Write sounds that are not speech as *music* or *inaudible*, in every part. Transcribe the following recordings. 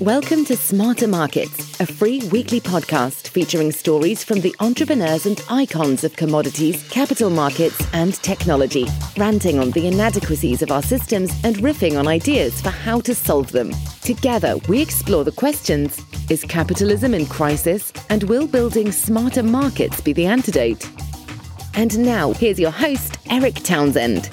Welcome to Smarter Markets, a free weekly podcast featuring stories from the entrepreneurs and icons of commodities, capital markets, and technology, ranting on the inadequacies of our systems and riffing on ideas for how to solve them. Together, we explore the questions Is capitalism in crisis? And will building smarter markets be the antidote? And now, here's your host, Erik Townsend.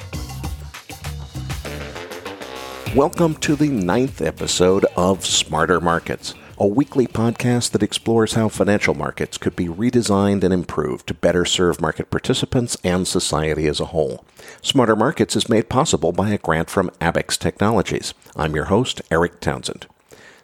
Welcome to the ninth episode of Smarter Markets, a weekly podcast that explores how financial markets could be redesigned and improved to better serve market participants and society as a whole. Smarter Markets is made possible by a grant from Abaxx Technologies. I'm your host, Erik Townsend.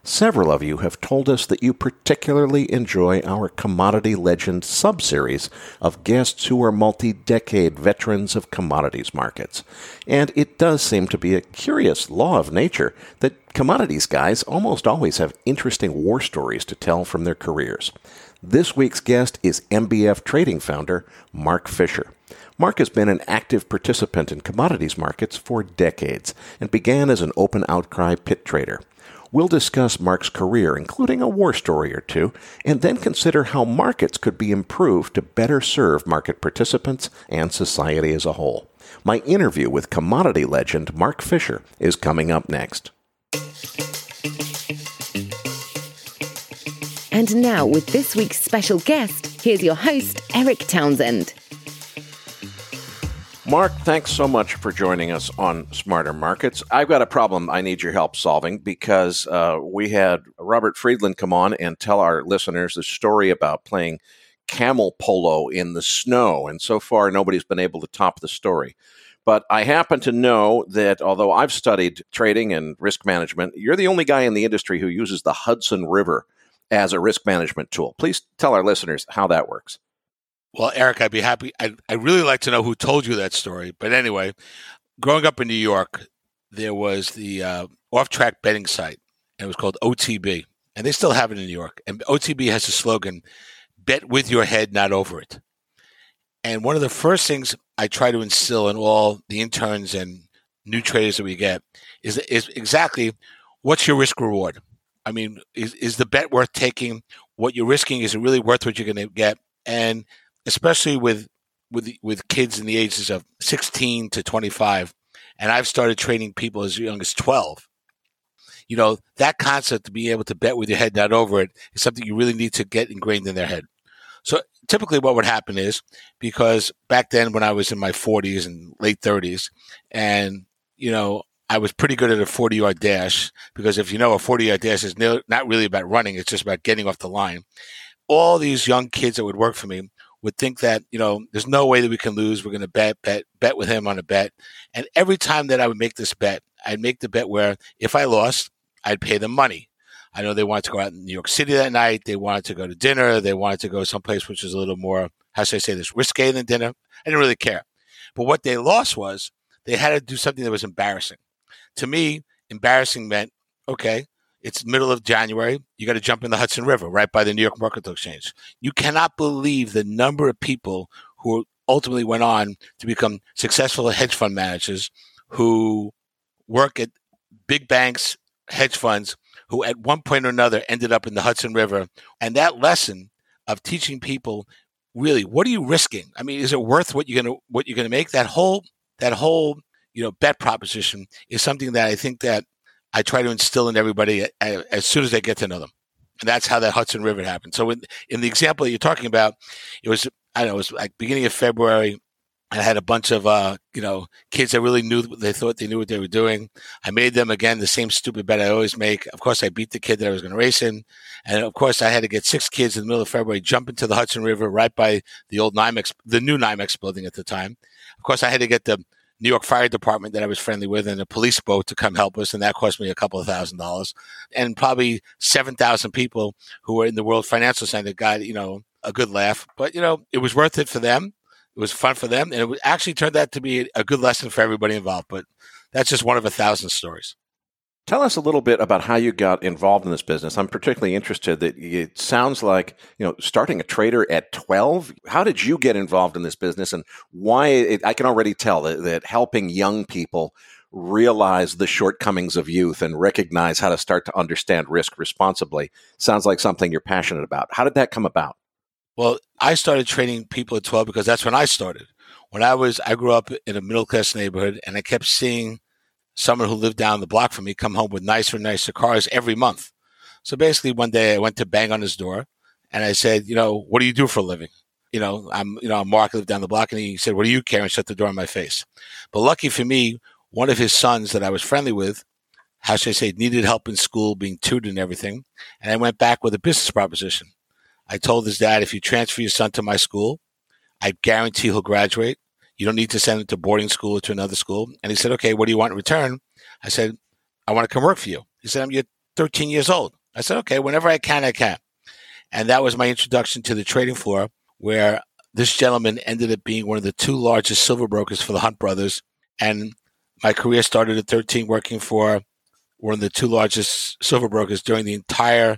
Several of you have told us that you particularly enjoy our Commodity Legend subseries of guests who are multi decade veterans of commodities markets. And it does seem to be a curious law of nature that commodities guys almost always have interesting war stories to tell from their careers. This week's guest is MBF Trading founder Mark Fisher. Mark has been an active participant in commodities markets for decades and began as an open outcry pit trader. We'll discuss Mark's career, including a war story or two, and then consider how markets could be improved to better serve market participants and society as a whole. My interview with commodity legend Mark Fisher is coming up next. And now, with this week's special guest, here's your host, Erik Townsend. Mark, thanks so much for joining us on Smarter Markets. I've got a problem I need your help solving because uh, we had Robert Friedland come on and tell our listeners the story about playing camel polo in the snow. And so far, nobody's been able to top the story. But I happen to know that although I've studied trading and risk management, you're the only guy in the industry who uses the Hudson River as a risk management tool. Please tell our listeners how that works. Well, Erik, I'd be happy. I'd, I'd really like to know who told you that story. But anyway, growing up in New York, there was the uh, off track betting site. And it was called OTB. And they still have it in New York. And OTB has a slogan bet with your head, not over it. And one of the first things I try to instill in all the interns and new traders that we get is, is exactly what's your risk reward? I mean, is, is the bet worth taking? What you're risking, is it really worth what you're going to get? And especially with with with kids in the ages of 16 to 25 and I've started training people as young as 12 you know that concept to be able to bet with your head not over it is something you really need to get ingrained in their head. So typically what would happen is because back then when I was in my 40s and late 30s and you know I was pretty good at a 40 yard dash because if you know a 40 yard dash is not really about running it's just about getting off the line. All these young kids that would work for me would think that you know there's no way that we can lose. We're going to bet bet bet with him on a bet, and every time that I would make this bet, I'd make the bet where if I lost, I'd pay them money. I know they wanted to go out in New York City that night. They wanted to go to dinner. They wanted to go someplace which was a little more, how should I say this, risque than dinner. I didn't really care. But what they lost was they had to do something that was embarrassing. To me, embarrassing meant, okay, it's middle of January. You got to jump in the Hudson River right by the New York Mercantile Exchange. You cannot believe the number of people who ultimately went on to become successful hedge fund managers who work at big banks, hedge funds, who at one point or another ended up in the Hudson River. And that lesson of teaching people really what are you risking? I mean, is it worth what you're gonna what you're gonna make? That whole that whole you know bet proposition is something that I think that I try to instill in everybody as soon as they get to know them. And that's how that Hudson River happened. So in, in the example that you're talking about, it was, I don't know, it was like beginning of February. I had a bunch of, uh, you know, kids that really knew, they thought they knew what they were doing. I made them again the same stupid bet I always make. Of course, I beat the kid that I was going to race in. And of course, I had to get six kids in the middle of February, jump into the Hudson River right by the old NYMEX, the new NYMEX building at the time. Of course, I had to get the New York Fire Department that I was friendly with and a police boat to come help us. And that cost me a couple of thousand dollars. And probably 7,000 people who were in the World Financial Center got, you know, a good laugh. But, you know, it was worth it for them. It was fun for them. And it actually turned out to be a good lesson for everybody involved. But that's just one of a thousand stories. Tell us a little bit about how you got involved in this business. I'm particularly interested that it sounds like, you know, starting a trader at 12. How did you get involved in this business and why it, I can already tell that, that helping young people realize the shortcomings of youth and recognize how to start to understand risk responsibly sounds like something you're passionate about. How did that come about? Well, I started training people at 12 because that's when I started. When I was, I grew up in a middle class neighborhood and I kept seeing someone who lived down the block from me come home with nicer and nicer cars every month. So basically, one day I went to bang on his door and I said, you know, what do you do for a living? You know, I'm, you know, I'm Mark, I live down the block. And he said, what do you care? And shut the door in my face. But lucky for me, one of his sons that I was friendly with, how should I say, needed help in school, being tutored and everything. And I went back with a business proposition. I told his dad, if you transfer your son to my school, I guarantee he'll graduate. You don't need to send him to boarding school or to another school. And he said, okay, what do you want in return? I said, I want to come work for you. He said, I'm you're 13 years old. I said, okay, whenever I can, I can. And that was my introduction to the trading floor, where this gentleman ended up being one of the two largest silver brokers for the Hunt brothers. And my career started at 13 working for one of the two largest silver brokers during the entire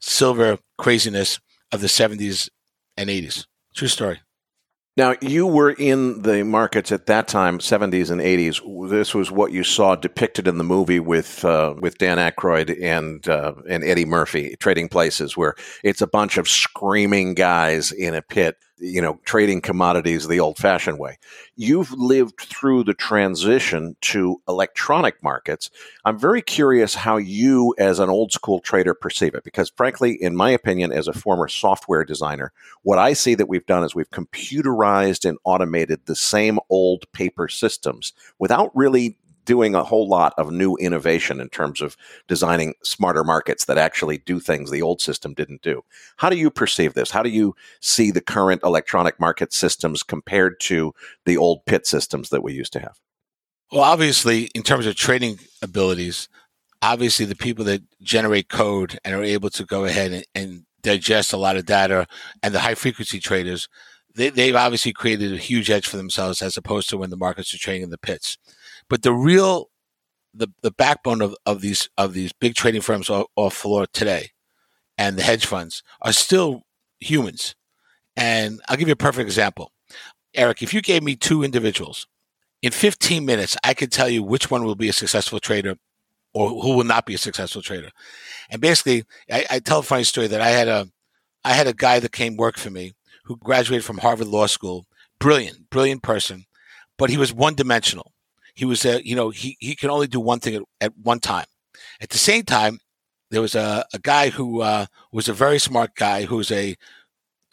silver craziness of the 70s and 80s. True story. Now, you were in the markets at that time, 70s and 80s. This was what you saw depicted in the movie with uh, with Dan Aykroyd and uh, and Eddie Murphy, Trading Places, where it's a bunch of screaming guys in a pit you know, trading commodities the old fashioned way. You've lived through the transition to electronic markets. I'm very curious how you, as an old school trader, perceive it. Because, frankly, in my opinion, as a former software designer, what I see that we've done is we've computerized and automated the same old paper systems without really doing a whole lot of new innovation in terms of designing smarter markets that actually do things the old system didn't do. How do you perceive this? How do you see the current electronic market systems compared to the old pit systems that we used to have? Well, obviously, in terms of trading abilities, obviously the people that generate code and are able to go ahead and, and digest a lot of data and the high frequency traders, they, they've obviously created a huge edge for themselves as opposed to when the markets are trading in the pits. But the real the the backbone of, of these of these big trading firms off, floor today and the hedge funds are still humans. And I'll give you a perfect example. Erik, if you gave me two individuals in 15 minutes, I could tell you which one will be a successful trader or who will not be a successful trader. And basically, I, I tell a funny story that I had a I had a guy that came work for me who graduated from Harvard Law School, brilliant, brilliant person, but he was one dimensional. He was a, you know, he, he can only do one thing at, at one time. At the same time, there was a, a guy who uh, was a very smart guy who was a,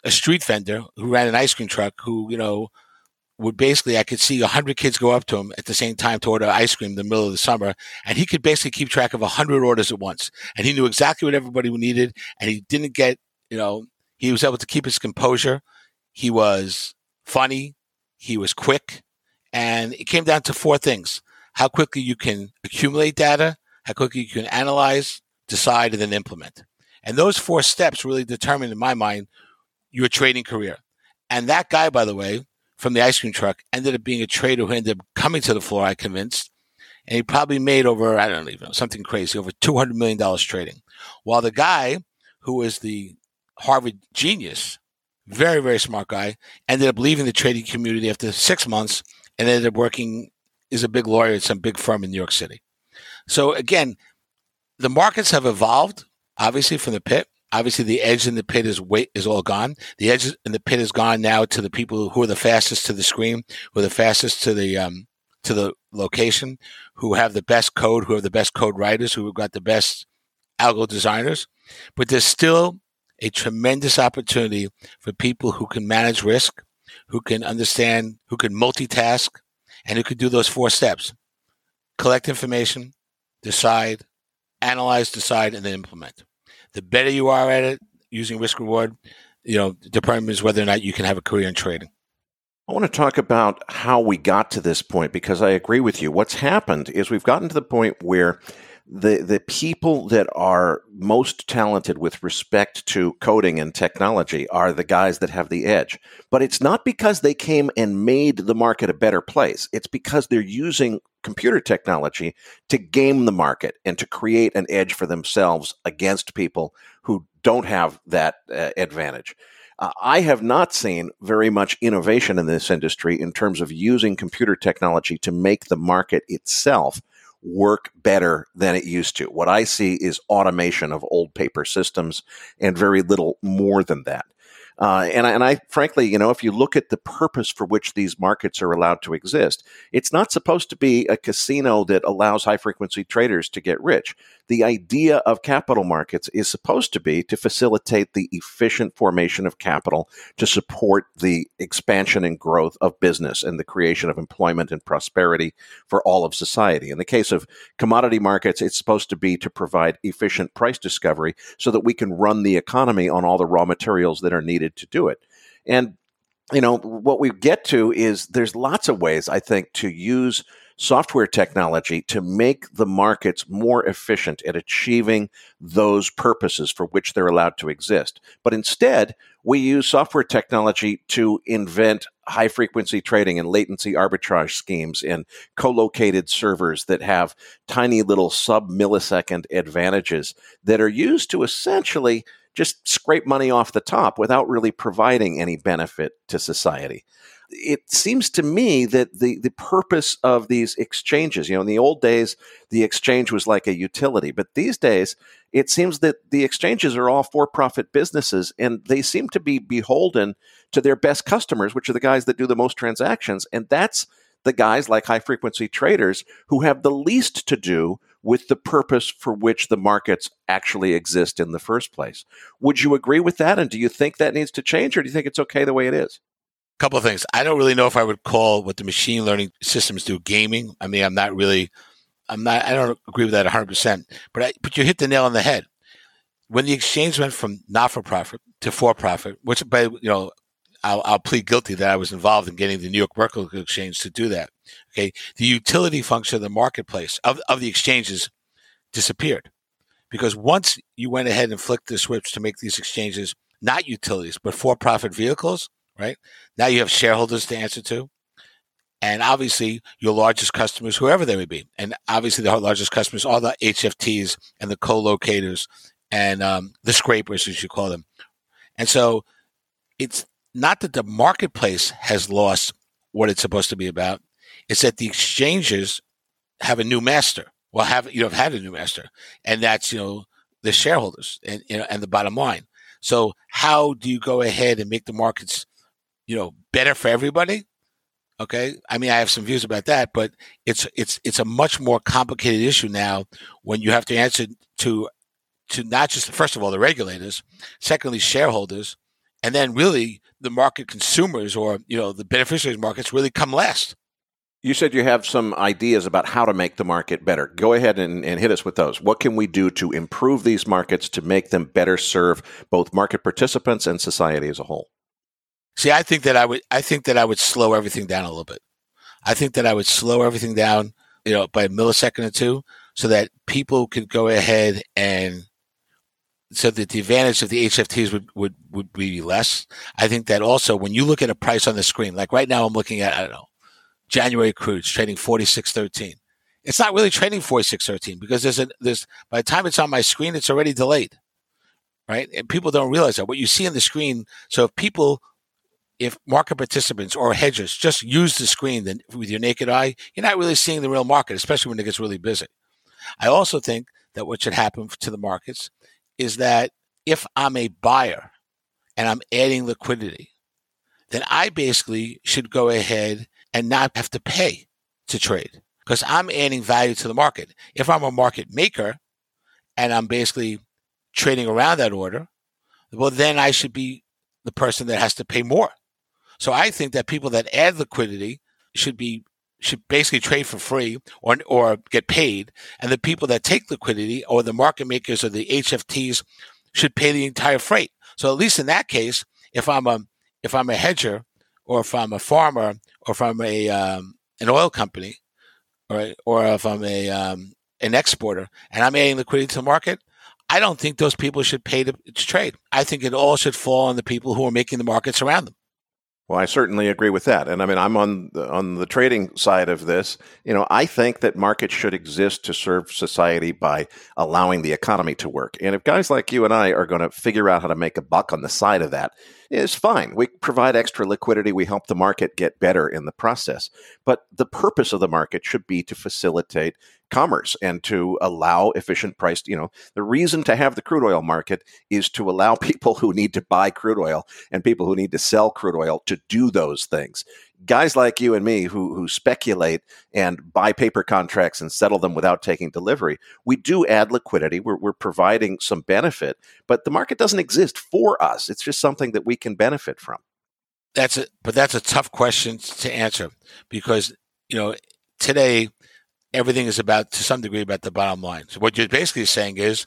a street vendor who ran an ice cream truck who, you know, would basically, I could see hundred kids go up to him at the same time to order ice cream in the middle of the summer. And he could basically keep track of hundred orders at once. And he knew exactly what everybody needed. And he didn't get, you know, he was able to keep his composure. He was funny. He was quick. And it came down to four things how quickly you can accumulate data, how quickly you can analyze, decide, and then implement. And those four steps really determine, in my mind, your trading career. And that guy, by the way, from the ice cream truck, ended up being a trader who ended up coming to the floor, I convinced. And he probably made over, I don't even know, something crazy, over $200 million trading. While the guy who was the Harvard genius, very, very smart guy, ended up leaving the trading community after six months and ended up working is a big lawyer at some big firm in New York City. So again, the markets have evolved, obviously from the pit. Obviously, the edge in the pit is weight is all gone. The edge in the pit is gone now to the people who are the fastest to the screen, who are the fastest to the um, to the location, who have the best code, who have the best code writers, who have got the best algo designers. But there's still a tremendous opportunity for people who can manage risk, who can understand, who can multitask, and who can do those four steps collect information, decide, analyze, decide, and then implement. The better you are at it using risk reward, you know, determines whether or not you can have a career in trading. I want to talk about how we got to this point because I agree with you. What's happened is we've gotten to the point where the the people that are most talented with respect to coding and technology are the guys that have the edge. But it's not because they came and made the market a better place. It's because they're using computer technology to game the market and to create an edge for themselves against people who don't have that uh, advantage. Uh, I have not seen very much innovation in this industry in terms of using computer technology to make the market itself work better than it used to. What I see is automation of old paper systems and very little more than that. Uh, and, and I, frankly, you know, if you look at the purpose for which these markets are allowed to exist, it's not supposed to be a casino that allows high frequency traders to get rich. The idea of capital markets is supposed to be to facilitate the efficient formation of capital to support the expansion and growth of business and the creation of employment and prosperity for all of society. In the case of commodity markets, it's supposed to be to provide efficient price discovery so that we can run the economy on all the raw materials that are needed to do it. And you know what we get to is there's lots of ways I think to use software technology to make the markets more efficient at achieving those purposes for which they're allowed to exist. But instead, we use software technology to invent high frequency trading and latency arbitrage schemes and co-located servers that have tiny little sub millisecond advantages that are used to essentially just scrape money off the top without really providing any benefit to society it seems to me that the, the purpose of these exchanges, you know, in the old days, the exchange was like a utility, but these days, it seems that the exchanges are all for profit businesses and they seem to be beholden to their best customers, which are the guys that do the most transactions. And that's the guys like high frequency traders who have the least to do with the purpose for which the markets actually exist in the first place. Would you agree with that? And do you think that needs to change or do you think it's okay the way it is? Couple of things. I don't really know if I would call what the machine learning systems do gaming. I mean, I'm not really, I'm not, I don't agree with that 100%. But I, but you hit the nail on the head. When the exchange went from not for profit to for profit, which by you know, I'll, I'll plead guilty that I was involved in getting the New York Mercantile Exchange to do that. Okay, the utility function of the marketplace of of the exchanges disappeared because once you went ahead and flicked the switch to make these exchanges not utilities but for profit vehicles right? Now you have shareholders to answer to. And obviously, your largest customers, whoever they may be. And obviously, the largest customers are the HFTs and the co locators and um, the scrapers, as you call them. And so it's not that the marketplace has lost what it's supposed to be about, it's that the exchanges have a new master. Well, have you have had a new master, and that's you know the shareholders and you know and the bottom line. So how do you go ahead and make the markets you know, better for everybody. Okay. I mean, I have some views about that, but it's, it's, it's a much more complicated issue now when you have to answer to, to not just, first of all, the regulators, secondly, shareholders, and then really the market consumers or, you know, the beneficiaries markets really come last. You said you have some ideas about how to make the market better. Go ahead and, and, hit us with those. What can we do to improve these markets to make them better serve both market participants and society as a whole? See, I think that I would, I think that I would slow everything down a little bit. I think that I would slow everything down, you know, by a millisecond or two so that people could go ahead and so that the advantage of the HFTs would, would, would be less. I think that also when you look at a price on the screen, like right now I'm looking at, I don't know, January crude trading 46.13. It's not really trading 46.13 because there's a, there's, by the time it's on my screen, it's already delayed. Right. And people don't realize that what you see on the screen. So if people if market participants or hedgers just use the screen with your naked eye, you're not really seeing the real market, especially when it gets really busy. I also think that what should happen to the markets is that if I'm a buyer and I'm adding liquidity, then I basically should go ahead and not have to pay to trade because I'm adding value to the market. If I'm a market maker and I'm basically trading around that order, well, then I should be the person that has to pay more so I think that people that add liquidity should be should basically trade for free or or get paid, and the people that take liquidity or the market makers or the HFTs should pay the entire freight. So at least in that case, if I'm a if I'm a hedger or if I'm a farmer or if I'm a um, an oil company or or if I'm a um, an exporter and I'm adding liquidity to the market, I don't think those people should pay to, to trade. I think it all should fall on the people who are making the markets around them. Well, I certainly agree with that. And I mean, I'm on the, on the trading side of this. You know, I think that markets should exist to serve society by allowing the economy to work. And if guys like you and I are going to figure out how to make a buck on the side of that, it's fine. We provide extra liquidity. We help the market get better in the process. But the purpose of the market should be to facilitate commerce and to allow efficient price. You know, the reason to have the crude oil market is to allow *laughs* people who need to buy crude oil and people who need to sell crude oil to do those things. Guys like you and me who, who speculate and buy paper contracts and settle them without taking delivery, we do add liquidity. We're, we're providing some benefit, but the market doesn't exist for us. It's just something that we can benefit from. That's it. But that's a tough question to answer because, you know, today everything is about to some degree about the bottom line. So what you're basically saying is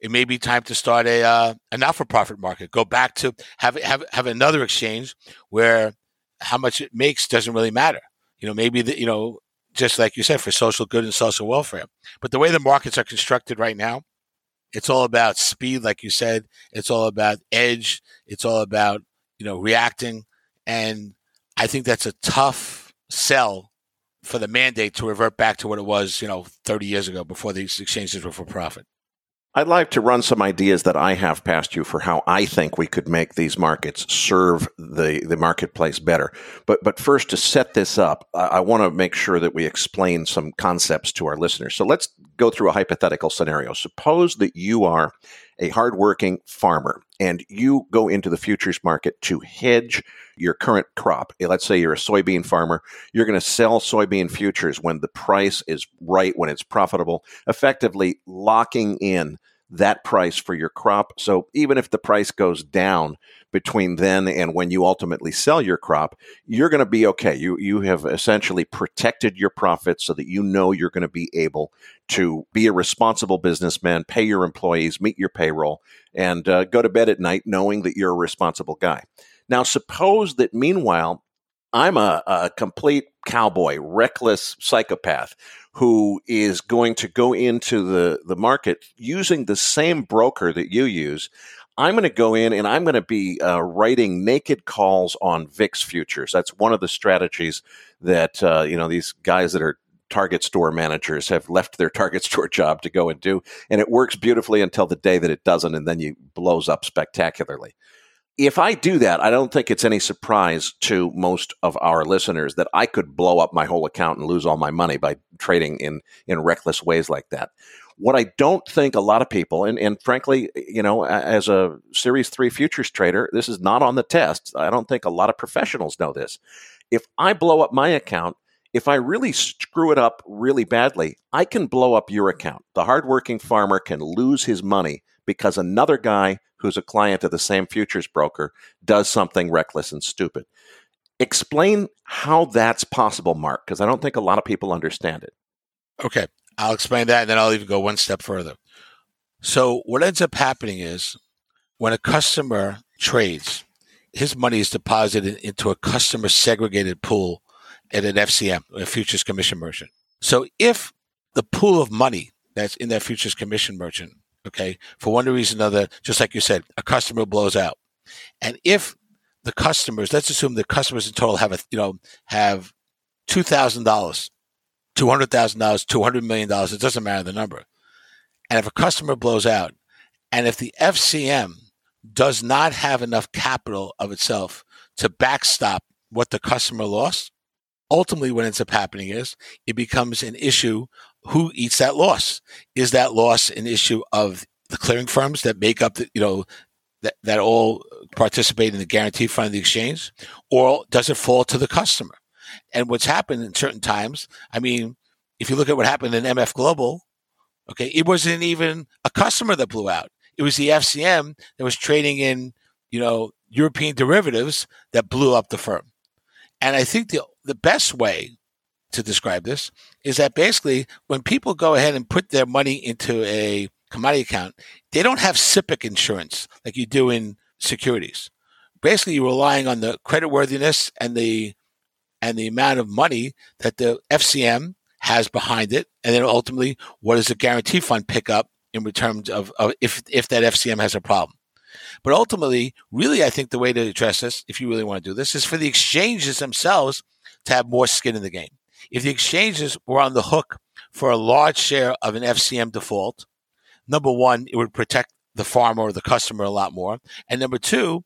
it may be time to start a uh, not for profit market. Go back to have have have another exchange where how much it makes doesn't really matter. You know, maybe the, you know just like you said for social good and social welfare. But the way the markets are constructed right now, it's all about speed, like you said. It's all about edge. It's all about you know reacting, and I think that's a tough sell for the mandate to revert back to what it was, you know, 30 years ago before these exchanges were for profit. I'd like to run some ideas that I have past you for how I think we could make these markets serve the, the marketplace better. But but first, to set this up, I, I want to make sure that we explain some concepts to our listeners. So let's go through a hypothetical scenario. Suppose that you are a hardworking farmer and you go into the futures market to hedge your current crop. Eh, let's say you're a soybean farmer, you're going to sell soybean futures when the price is right, when it's profitable, effectively locking in that price for your crop. So even if the price goes down between then and when you ultimately sell your crop, you're going to be okay. You you have essentially protected your profits so that you know you're going to be able to be a responsible businessman, pay your employees, meet your payroll, and uh, go to bed at night knowing that you're a responsible guy. Now, suppose that meanwhile, I'm a, a complete cowboy, reckless psychopath who is going to go into the, the market using the same broker that you use. I'm going to go in and I'm going to be uh, writing naked calls on VIX futures. That's one of the strategies that uh, you know these guys that are target store managers have left their target store job to go and do, and it works beautifully until the day that it doesn't, and then you blows up spectacularly if I do that, I don't think it's any surprise to most of our listeners that I could blow up my whole account and lose all my money by trading in in reckless ways like that. What I don't think a lot of people, and, and frankly, you know, as a Series 3 futures trader, this is not on the test. I don't think a lot of professionals know this. If I blow up my account, if I really screw it up really badly, I can blow up your account. The hardworking farmer can lose his money because another guy who's a client of the same futures broker does something reckless and stupid. Explain how that's possible, Mark, because I don't think a lot of people understand it. Okay, I'll explain that and then I'll even go one step further. So, what ends up happening is when a customer trades, his money is deposited into a customer segregated pool at an FCM, a futures commission merchant. So, if the pool of money that's in that futures commission merchant Okay. For one reason or another, just like you said, a customer blows out. And if the customers, let's assume the customers in total have a, you know, have $2,000, $200,000, $200 million. It doesn't matter the number. And if a customer blows out and if the FCM does not have enough capital of itself to backstop what the customer lost, ultimately what ends up happening is it becomes an issue who eats that loss? Is that loss an issue of the clearing firms that make up the, you know, that, that all participate in the guarantee fund of the exchange? Or does it fall to the customer? And what's happened in certain times, I mean, if you look at what happened in MF Global, okay, it wasn't even a customer that blew out. It was the FCM that was trading in, you know, European derivatives that blew up the firm. And I think the the best way to describe this is that basically when people go ahead and put their money into a commodity account, they don't have SIPC insurance like you do in securities. Basically, you're relying on the credit worthiness and the and the amount of money that the FCM has behind it, and then ultimately, what does the guarantee fund pick up in terms of, of if if that FCM has a problem? But ultimately, really, I think the way to address this, if you really want to do this, is for the exchanges themselves to have more skin in the game. If the exchanges were on the hook for a large share of an FCM default, number one, it would protect the farmer or the customer a lot more. And number two,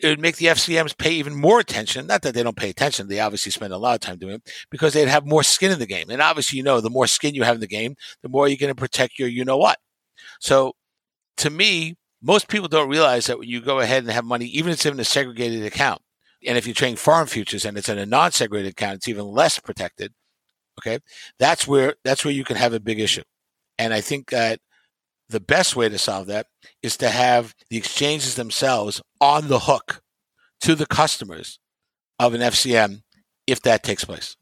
it would make the FCMs pay even more attention. Not that they don't pay attention. They obviously spend a lot of time doing it because they'd have more skin in the game. And obviously, you know, the more skin you have in the game, the more you're going to protect your you know what. So to me, most people don't realize that when you go ahead and have money, even if it's in a segregated account, and if you're trading foreign futures and it's in a non-segregated account, it's even less protected. Okay. That's where, that's where you can have a big issue. And I think that the best way to solve that is to have the exchanges themselves on the hook to the customers of an FCM if that takes place.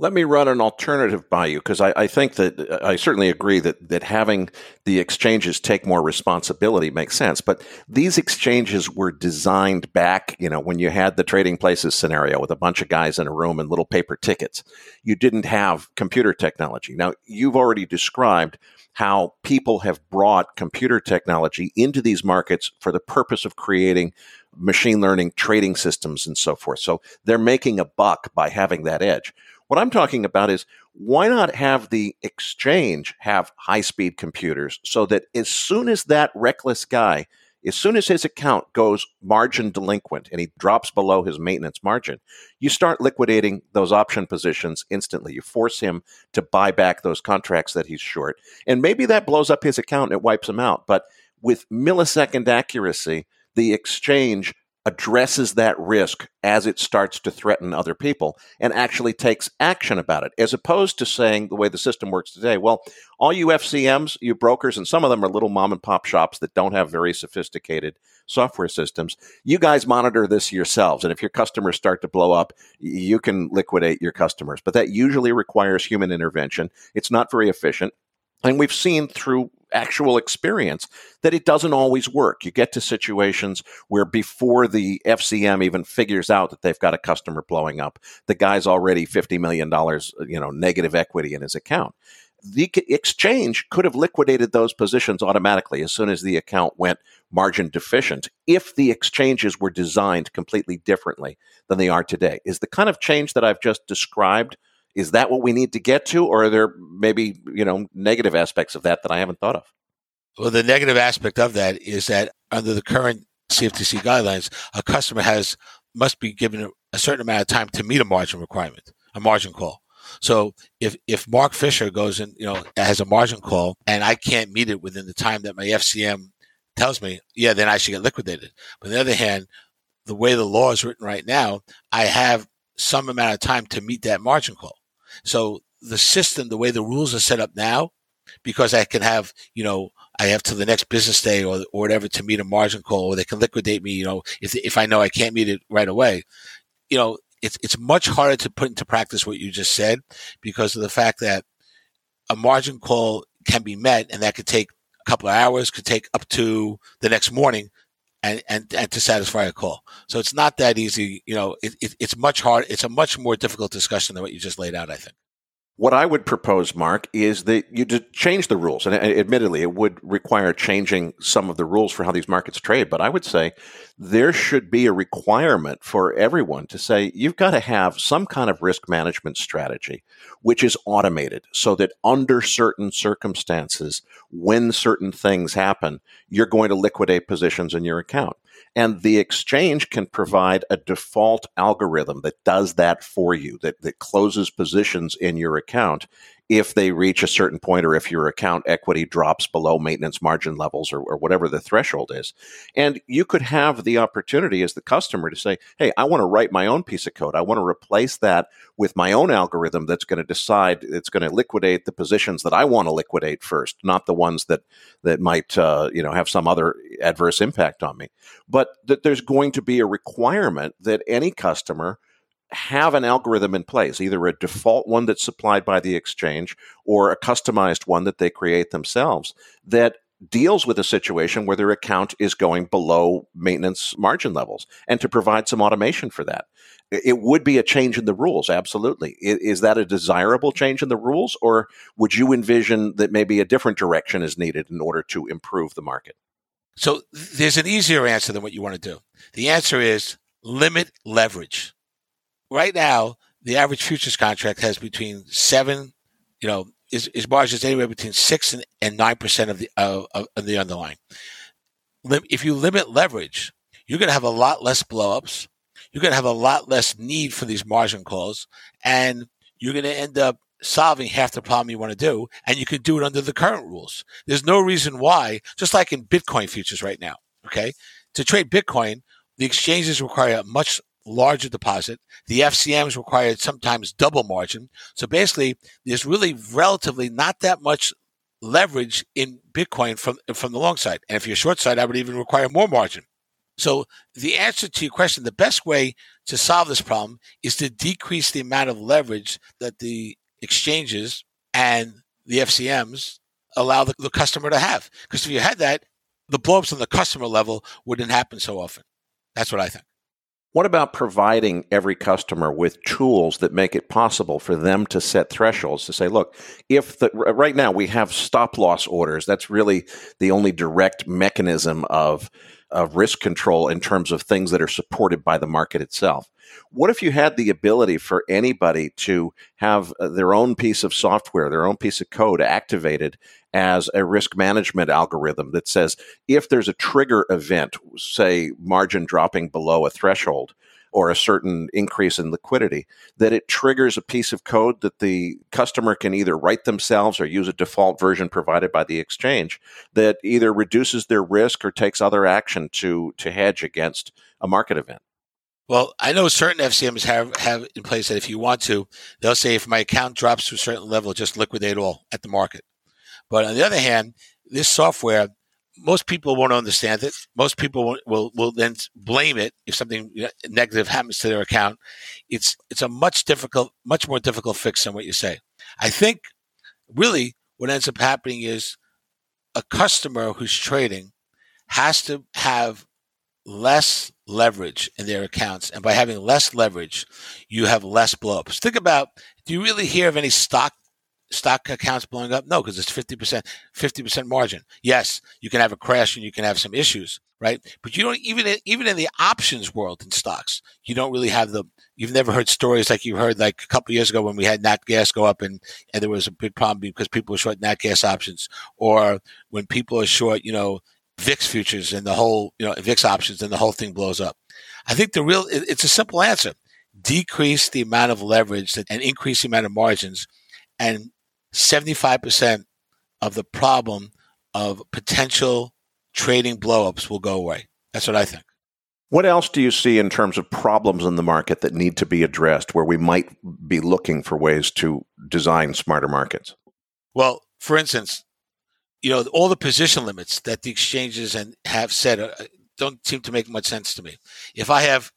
Let me run an alternative by you because I, I, think that I certainly agree that, that having the exchanges take more responsibility makes sense. But these exchanges were designed back, you know, when you had the trading places scenario with a bunch of guys in a room and little paper tickets. You didn't have computer technology. Now, you've already described how people have brought computer technology into these markets for the purpose of creating machine learning trading systems and so forth. So they're making a buck by having that edge. What I'm talking about is why not have the exchange have high speed computers so that as soon as that reckless guy, as soon as his account goes margin delinquent and he drops below his maintenance margin, you start liquidating those option positions instantly. You force him to buy back those contracts that he's short. And maybe that blows up his account and it wipes him out. But with millisecond accuracy, the exchange addresses that risk as it starts to threaten other people and actually takes action about it, as opposed to saying the way the system works today, well, all you FCMs, you brokers, and some of them are little mom and pop shops that don't have very sophisticated software systems, you guys monitor this yourselves. And if your customers start to blow up, you can liquidate your customers. But that usually requires human intervention. It's not very efficient. And we've seen through actual experience that it doesn't always work. You get to situations where before the FCM even figures out that they've got a customer blowing up, the guy's already $50 million, uh, you know, negative equity in his account. The exchange could have liquidated those positions automatically as soon as the account went margin deficient if the exchanges were designed completely differently than they are today. Is the kind of change that I've just described – is that what we need to get to, or are there maybe you know negative aspects of that that I haven't thought of? Well, the negative aspect of that is that under the current CFTC guidelines, a customer has must be given a certain amount of time to meet a margin requirement, a margin call. So if if Mark Fisher goes and you know has a margin call and I can't meet it within the time that my FCM tells me, yeah, then I should get liquidated. But on the other hand, the way the law is written right now, I have some amount of time to meet that margin call. So the system, the way the rules are set up now, because I can have, you know, I have to the next business day or, or whatever to meet a margin call, or they can liquidate me, you know, if, if I know I can't meet it right away, you know, it's, it's much harder to put into practice what you just said because of the fact that a margin call can be met and that could take a couple of hours, could take up to the next morning and, and, and to satisfy a call. So it's not that easy. You know, it, it, it's much hard. It's a much more difficult discussion than what you just laid out, I think. What I would propose, Mark, is that you change the rules. And admittedly, it would require changing some of the rules for how these markets trade. But I would say there should be a requirement for everyone to say you've got to have some kind of risk management strategy, which is automated so that under certain circumstances, when certain things happen, you're going to liquidate positions in your account. And the exchange can provide a default algorithm that does that for you, that, that closes positions in your account if they reach a certain point or if your account equity drops below maintenance margin levels or, or, whatever the threshold is. And you could have the opportunity as the customer to say, hey, I want to write my own piece of code. I want to replace that with my own algorithm that's going to decide it's going to liquidate the positions that I want to liquidate first, not the ones that that might uh, you know have some other adverse impact on me. But that there's going to be a requirement that any customer have an algorithm in place, either a default one that's supplied by the exchange or a customized one that they create themselves that deals with a situation where their account is going below maintenance margin levels and to provide some automation for that. It would be a change in the rules, absolutely. Is that a desirable change in the rules, or would you envision that maybe a different direction is needed in order to improve the market? So there's an easier answer than what you want to do. The answer is limit leverage. Right now, the average futures contract has between seven, you know, is, is margins anywhere between six and and nine percent of the of, of the underlying. If you limit leverage, you're going to have a lot less blowups. You're going to have a lot less need for these margin calls, and you're going to end up solving half the problem you want to do, and you can do it under the current rules. There's no reason why, just like in Bitcoin futures right now, okay? To trade Bitcoin, the exchanges require a much larger deposit. The FCMs require sometimes double margin. So basically, there's really relatively not that much leverage in Bitcoin from, from the long side. And if you're short side, I would even require more margin. So the answer to your question, the best way to solve this problem is to decrease the amount of leverage that the exchanges and the FCMs allow the, the customer to have. Because if you had that, the blowups on the customer level wouldn't happen so often. That's what I think. What about providing every customer with tools that make it possible for them to set thresholds to say, look, if the, right now we have stop loss orders, that's really the only direct mechanism of, of risk control in terms of things that are supported by the market itself. What if you had the ability for anybody to have uh, their own piece of software, their own piece of code activated as a risk management algorithm that says if there's a trigger event, say margin dropping below a threshold, or a certain increase in liquidity, that it triggers a piece of code that the customer can either write themselves or use a default version provided by the exchange that either reduces their risk or takes other action to to hedge against a market event. Well, I know certain FCMs have, have in place that if you want to, they'll say if my account drops to a certain level, just liquidate all at the market. But on the other hand, this software, most people won't understand it. Most people will, will, then blame it if something negative happens to their account. It's it's a much difficult, much more difficult fix than what you say. I think really what ends up happening is a customer who's trading has to have less leverage in their accounts. And by having less leverage, you have less blowups. Think about do you really hear of any stock stock accounts blowing up? No, because it's 50%, 50% margin. Yes, you can have a crash and you can have some issues, right? But you don't even, even in the options world in stocks, you don't really have the, you've never heard stories like you heard like a couple years ago when we had nat gas go up and, and there was a big problem because people were short nat gas options or when people are short, you know, VIX futures and the whole, you know, VIX options and the whole thing blows up. I think the real, it's a simple answer. Decrease the amount of leverage and increase the amount of margins and 75% of the problem of potential trading blowups will go away. That's what I think. What else do you see in terms of problems in the market that need to be addressed where we might be looking for ways to design smarter markets? Well, for instance, you know, all the position limits that the exchanges and have said uh, don't seem to make much sense to me. If I have,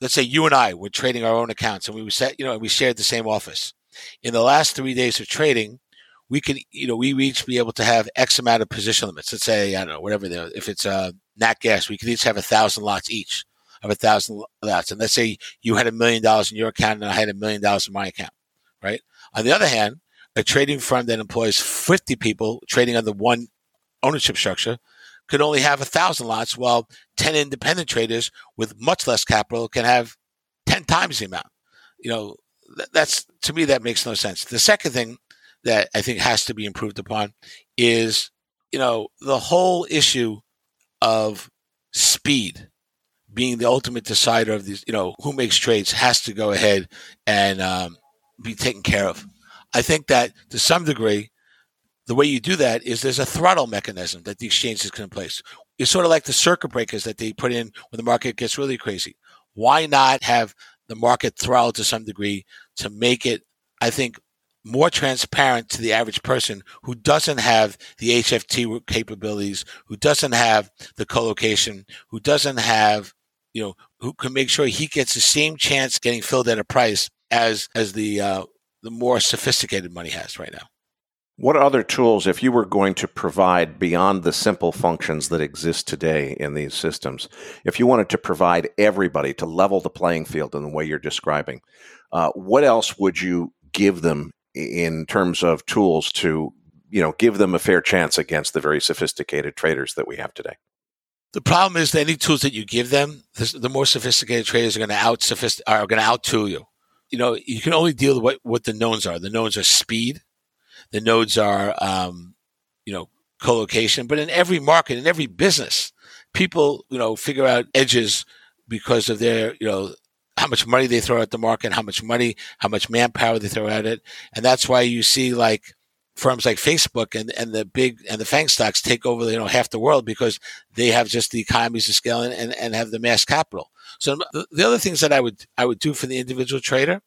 let's say you and I were trading our own accounts and we were set, you know, and we shared the same office. In the last three days of trading, we could, you know, we each be able to have X amount of position limits. Let's say, I don't know, whatever, the, if it's uh, nat gas, we could each have a thousand lots each of a thousand lots. And let's say you had a million dollars in your account and I had a million dollars in my account, right? On the other hand, a trading firm that employs 50 people trading under one ownership structure could only have a thousand lots, while 10 independent traders with much less capital can have 10 times the amount. You know, that's to me, that makes no sense. The second thing that I think has to be improved upon is, you know, the whole issue of speed being the ultimate decider of these, you know, who makes trades has to go ahead and um, be taken care of. I think that to some degree, the way you do that is there's a throttle mechanism that the exchanges can place. It's sort of like the circuit breakers that they put in when the market gets really crazy. Why not have the market throttle to some degree to make it, I think, more transparent to the average person who doesn't have the HFT capabilities, who doesn't have the colocation, who doesn't have, you know, who can make sure he gets the same chance getting filled at a price as as the uh, the more sophisticated money has right now. What other tools, if you were going to provide beyond the simple functions that exist today in these systems, if you wanted to provide everybody to level the playing field in the way you're describing, uh, what else would you give them in terms of tools to, you know, give them a fair chance against the very sophisticated traders that we have today? The problem is that any tools that you give them, the, more sophisticated traders are going to out are going to out tool you. You know, you can only deal with what, what the knowns are. The knowns are speed. The nodes are, um, you know, co-location. But in every market, in every business, people, you know, figure out edges because of their, you know, how much money they throw at the market, how much money, how much manpower they throw at it. And that's why you see like firms like Facebook and, and the big and the FANG stocks take over, you know, half the world because they have just the economies of scale and, and, and have the mass capital. So the, the other things that I would, I would do for the individual trader,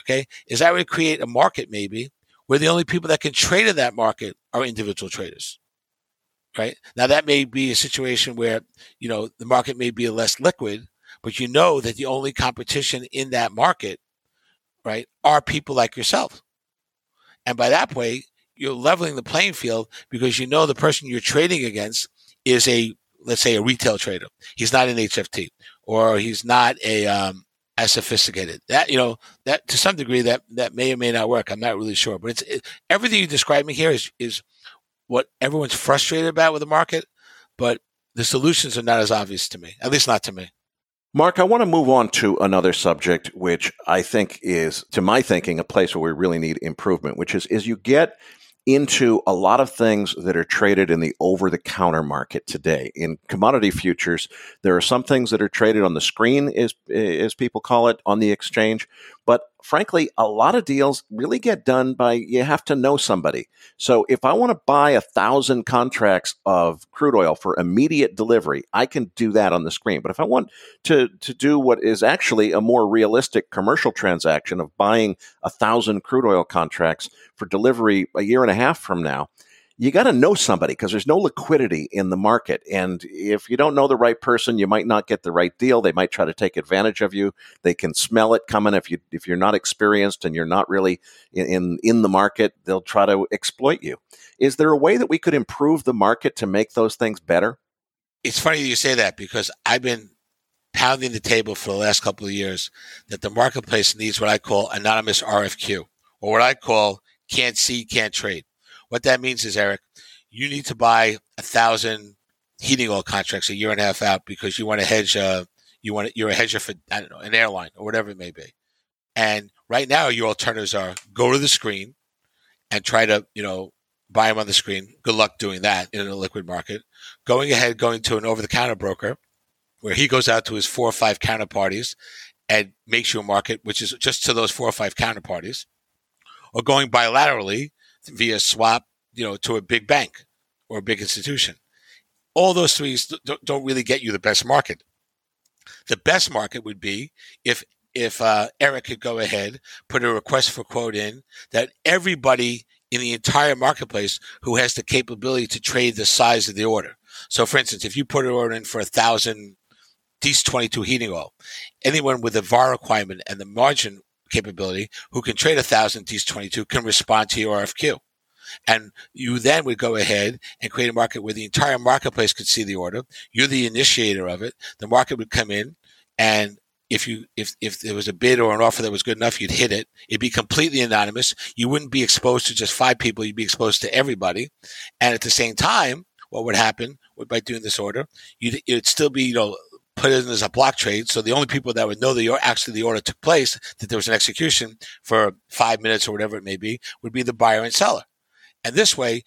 okay, is I would create a market maybe where the only people that can trade in that market are individual traders. Right now, that may be a situation where you know the market may be less liquid, but you know that the only competition in that market, right, are people like yourself. And by that way, you're leveling the playing field because you know the person you're trading against is a, let's say, a retail trader. He's not an HFT or he's not a, um, as sophisticated. That you know that to some degree that that may or may not work. I'm not really sure, but it's it, everything you describe me here is is what everyone's frustrated about with the market, but the solutions are not as obvious to me. At least not to me. Mark, I want to move on to another subject, which I think is, to my thinking, a place where we really need improvement, which is, is you get into a lot of things that are traded in the over the counter market today. In commodity futures, there are some things that are traded on the screen, as, as people call it, on the exchange. But frankly, a lot of deals really get done by you have to know somebody. So if I want to buy a thousand contracts of crude oil for immediate delivery, I can do that on the screen. But if I want to, to do what is actually a more realistic commercial transaction of buying a thousand crude oil contracts for delivery a year and a half from now, you got to know somebody because there's no liquidity in the market. And if you don't know the right person, you might not get the right deal. They might try to take advantage of you. They can smell it coming if you if you're not experienced and you're not really in in, in the market. They'll try to exploit you. Is there a way that we could improve the market to make those things better? It's funny you say that because I've been pounding the table for the last couple of years that the marketplace needs what I call anonymous RFQ or what I call can't see, can't trade. What that means is, Erik, you need to buy a thousand heating oil contracts a year and a half out because you want to hedge. Uh, you want to, you're a hedger for I don't know an airline or whatever it may be. And right now, your alternatives are go to the screen and try to you know buy them on the screen. Good luck doing that in a liquid market. Going ahead, going to an over the counter broker where he goes out to his four or five counterparties and makes you a market, which is just to those four or five counterparties, or going bilaterally via swap, you know, to a big bank or a big institution. All those three don't really get you the best market. The best market would be if if uh, Erik could go ahead, put a request for quote in that everybody in the entire marketplace who has the capability to trade the size of the order. So, for instance, if you put an order in for a thousand DEES 22 heating oil, anyone with a VAR requirement and the margin capability who can trade a thousand DEES 22 can respond to your RFQ. And you then would go ahead and create a market where the entire marketplace could see the order. You're the initiator of it. The market would come in and if you if if there was a bid or an offer that was good enough, you'd hit it. It'd be completely anonymous. You wouldn't be exposed to just five people. You'd be exposed to everybody. And at the same time, what would happen by doing this order? You'd it'd still be you know put it in as a block trade. So the only people that would know that you actually the order took place, that there was an execution for five minutes or whatever it may be, would be the buyer and seller. And this way,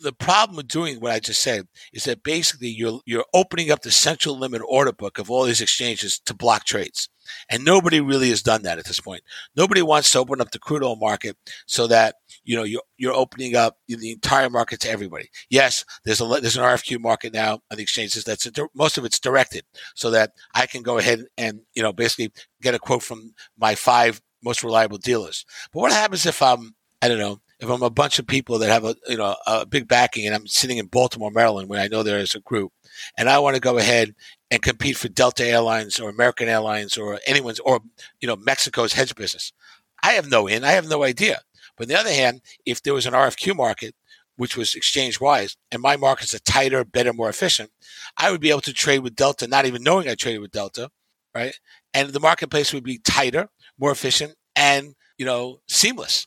the problem with doing what I just said is that basically you're you're opening up the central limit order book of all these exchanges to block trades. And nobody really has done that at this point. Nobody wants to open up the crude oil market so that you know you're you're opening up the entire market to everybody. Yes, there's a there's an RFQ market now on the exchanges. That's most of it's directed so that I can go ahead and you know basically get a quote from my five most reliable dealers. But what happens if I'm I don't know if I'm a bunch of people that have a you know a big backing and I'm sitting in Baltimore, Maryland, where I know there is a group, and I want to go ahead and compete for Delta Airlines or American Airlines or anyone's or you know Mexico's hedge business, I have no in, I have no idea. But on the other hand, if there was an RFQ market, which was exchange wise, and my markets are tighter, better, more efficient, I would be able to trade with Delta, not even knowing I traded with Delta, right? And the marketplace would be tighter, more efficient, and you know seamless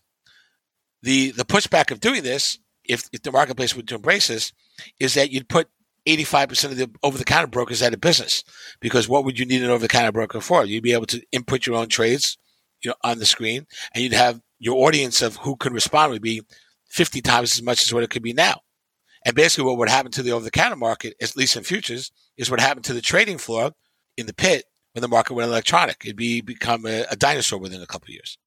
the the pushback of doing this, if, if the marketplace would embrace this, is that you'd put 85% of the over the counter brokers out of business because what would you need an over the counter broker for? You'd be able to input your own trades you know, on the screen and you'd have your audience of who could respond would be 50 times as much as what it could be now. And basically what would happen to the over the counter market, at least in futures, is what happened to the trading floor in the pit when the market went electronic. It'd be become a, a dinosaur within a couple of years.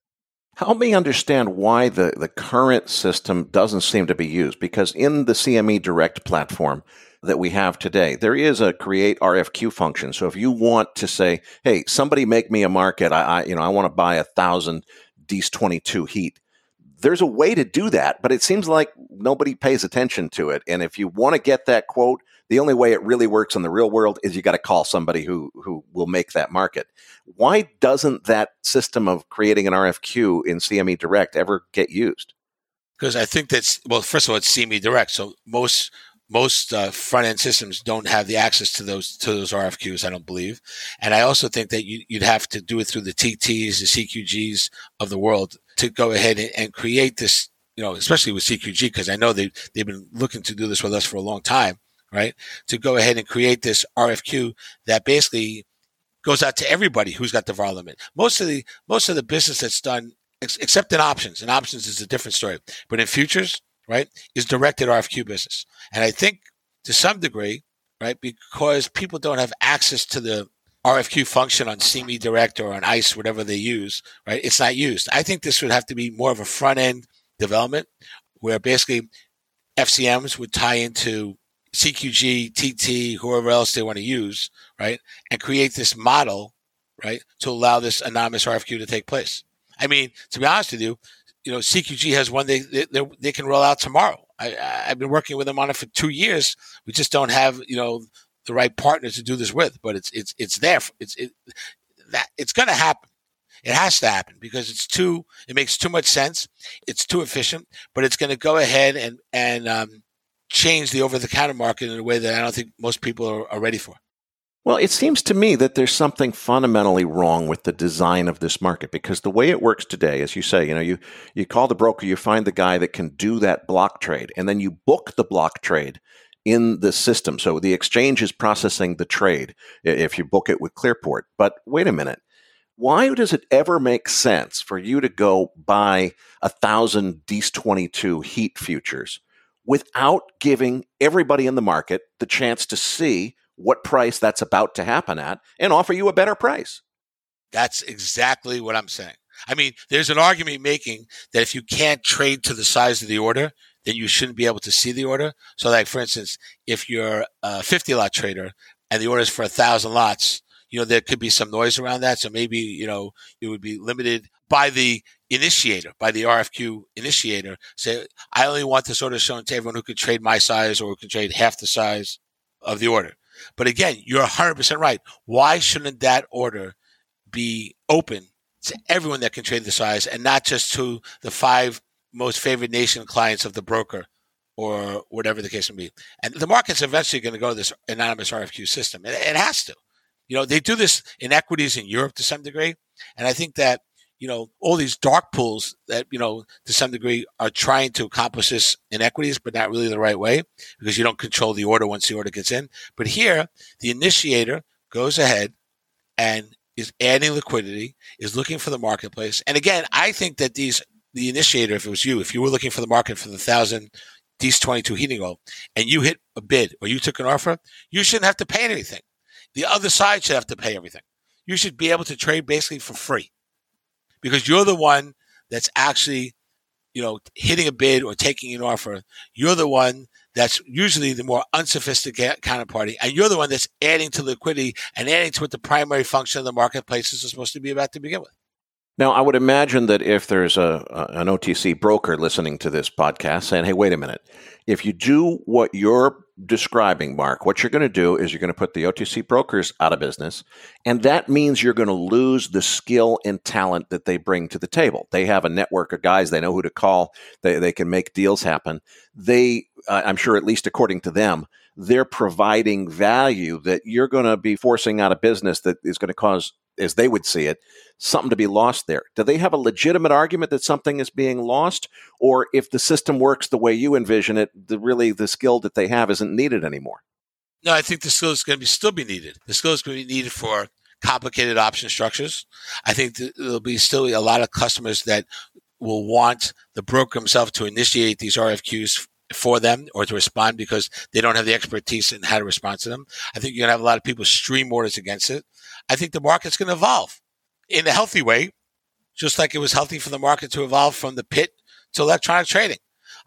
Help me understand why the, the current system doesn't seem to be used. Because in the CME Direct platform that we have today, there is a create RFQ function. So if you want to say, hey, somebody make me a market, I, I you know, I want to buy a thousand DEES 22 heat. There's a way to do that, but it seems like nobody pays attention to it. And if you want to get that quote, the only way it really works in the real world is you got to call somebody who who will make that market. Why doesn't that system of creating an RFQ in CME Direct ever get used? Because I think that's well, first of all, it's CME Direct, so most most uh, front end systems don't have the access to those to those RFQs. I don't believe, and I also think that you, would have to do it through the TTs, the CQGs of the world to go ahead and, and create this. You know, especially with CQG, because I know they they've been looking to do this with us for a long time right? To go ahead and create this RFQ that basically goes out to everybody who's got the VAR limit. Most of the most of the business that's done, ex- except in options, and options is a different story. But in futures, right, is directed RFQ business, and I think to some degree, right, because people don't have access to the RFQ function on CME Direct or on ICE, whatever they use, right? It's not used. I think this would have to be more of a front end development where basically FCMs would tie into CQG, TT, whoever else they want to use, right? And create this model, right? To allow this anonymous RFQ to take place. I mean, to be honest with you, you know, CQG has one they, they, they can roll out tomorrow. I, I've been working with them on it for two years. We just don't have, you know, the right partners to do this with, but it's, it's, it's there. It's, it, that it's going to happen. It has to happen because it's too, it makes too much sense. It's too efficient, but it's going to go ahead and, and, um, change the over the counter market in a way that I don't think most people are, are ready for. Well, it seems to me that there's something fundamentally wrong with the design of this market because the way it works today, as you say, you know, you, you call the broker, you find the guy that can do that block trade, and then you book the block trade in the system. So the exchange is processing the trade if you book it with Clearport. But wait a minute. Why does it ever make sense for you to go buy a thousand DEES 22 heat futures without giving everybody in the market the chance to see what price that's about to happen at and offer you a better price. That's exactly what I'm saying. I mean, there's an argument making that if you can't trade to the size of the order, then you shouldn't be able to see the order. So, like for instance, if you're a 50 lot trader and the order is for a thousand lots, you know there could be some noise around that. So maybe you know it would be limited by the initiator, by the RFQ initiator, say, I only want this order shown to everyone who could trade my size or who could trade half the size of the order. But again, you're 100% right. Why shouldn't that order be open to everyone that can trade the size and not just to the five most favored nation clients of the broker or whatever the case may be? And the market's eventually going to go to this anonymous RFQ system. It, it has to. You know, they do this in equities in Europe to some degree. And I think that you know, all these dark pools that, you know, to some degree are trying to accomplish this in equities, but not really the right way because you don't control the order once the order gets in. But here, the initiator goes ahead and is adding liquidity, is looking for the marketplace. And again, I think that these, the initiator, if it was you, if you were looking for the market for the thousand these 22 heating oil and you hit a bid or you took an offer, you shouldn't have to pay anything. The other side should have to pay everything. You should be able to trade basically for free because you're the one that's actually, you know, hitting a bid or taking an offer. You're the one that's usually the more unsophisticated counterparty, and you're the one that's adding to liquidity and adding to what the primary function of the marketplace is supposed to be about to begin with. Now, I would imagine that if there's a, a, an OTC broker listening to this podcast saying, hey, wait a minute, if you do what you're describing, Mark, what you're going to do is you're going to put the OTC brokers out of business. And that means you're going to lose the skill and talent that they bring to the table. They have a network of guys, they know who to call, they, they can make deals happen. They, uh, I'm sure, at least according to them, they're providing value that you're going to be forcing out of business that is going to cause as they would see it, something to be lost there. Do they have a legitimate argument that something is being lost? Or if the system works the way you envision it, the, really the skill that they have isn't needed anymore? No, I think the skill is going to be still be needed. The skill is going to be needed for complicated option structures. I think there'll be still a lot of customers that will want the broker himself to initiate these RFQs for them or to respond because they don't have the expertise in how to respond to them. I think you're going to have a lot of people stream orders against it. I think the market's going to evolve in a healthy way, just like it was healthy for the market to evolve from the pit to electronic trading.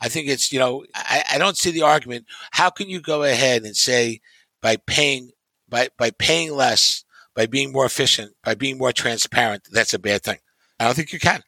I think it's, you know, I, I don't see the argument. How can you go ahead and say by paying, by, by paying less, by being more efficient, by being more transparent, that's a bad thing? I don't think you can.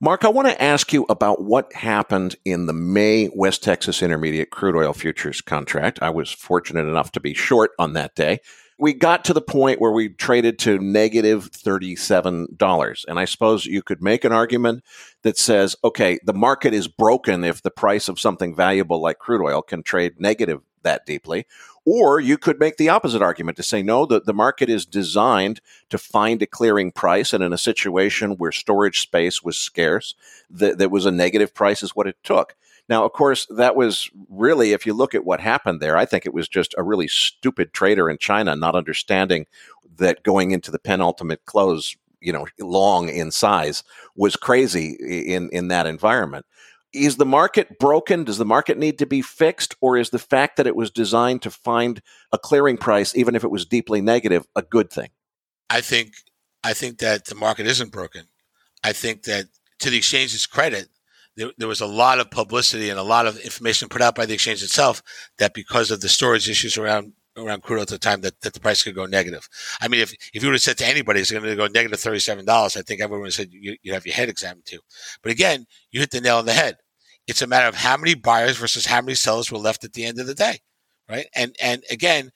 Mark, I want to ask you about what happened in the May West Texas Intermediate crude oil futures contract. I was fortunate enough to be short on that day. We got to the point where we traded to negative $37. And I suppose you could make an argument that says, okay, the market is broken if the price of something valuable like crude oil can trade negative that deeply. Or you could make the opposite argument to say, no, the, the market is designed to find a clearing price. And in a situation where storage space was scarce, that, that was a negative price is what it took. Now, of course, that was really, if you look at what happened there, I think it was just a really stupid trader in China not understanding that going into the penultimate close, you know, long in size was crazy in, in that environment is the market broken? Does the market need to be fixed? Or is the fact that it was designed to find a clearing price, even if it was deeply negative, a good thing? I think I think that the market isn't broken. I think that to the exchange's credit, there, there, was a lot of publicity and a lot of information put out by the exchange itself that because of the storage issues around around crude at the time that, that the price could go negative. I mean, if, if you would have said to anybody it's going to go negative $37, I think everyone would have said you, you have your head examined too. But again, you hit the nail on the head. It's a matter of how many buyers versus how many sellers were left at the end of the day, right? And and again,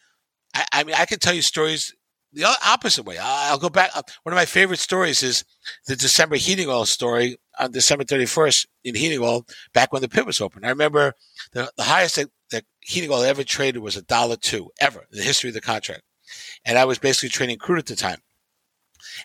I, I mean, I can tell you stories the opposite way. I'll go back. Uh, one of my favorite stories is the December heating oil story on December 31st in heating oil back when the pit was open. I remember the, the highest that, that heating oil ever traded was a dollar two ever in the history of the contract. And I was basically trading crude at the time.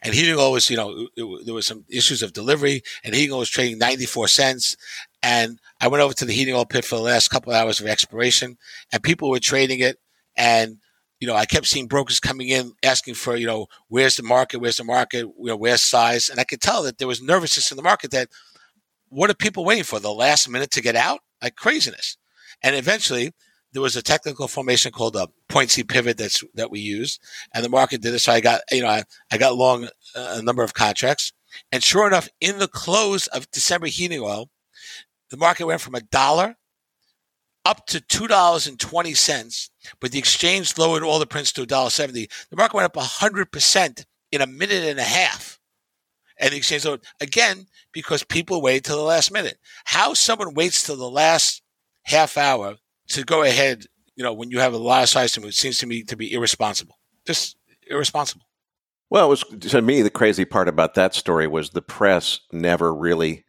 And heating oil was, you know, it, it, there was some issues of delivery, and heating oil was trading 94 cents. And I went over to the heating oil pit for the last couple of hours of expiration, and people were trading it. And you know, I kept seeing brokers coming in asking for, you know, where's the market? Where's the market? You know, where's size? And I could tell that there was nervousness in the market that what are people waiting for? The last minute to get out? Like craziness. And eventually there was a technical formation called a point C pivot that's, that we used and the market did it. So I got, you know, I, I got long uh, a number of contracts and sure enough, in the close of December heating oil, the market went from a dollar up to two dollars and twenty cents, but the exchange lowered all the prints to a dollar seventy. The market went up hundred percent in a minute and a half, and the exchange lowered again because people waited till the last minute. How someone waits till the last half hour to go ahead, you know, when you have a lot of size seems to me to be irresponsible. Just irresponsible. Well, it was to me the crazy part about that story was the press never really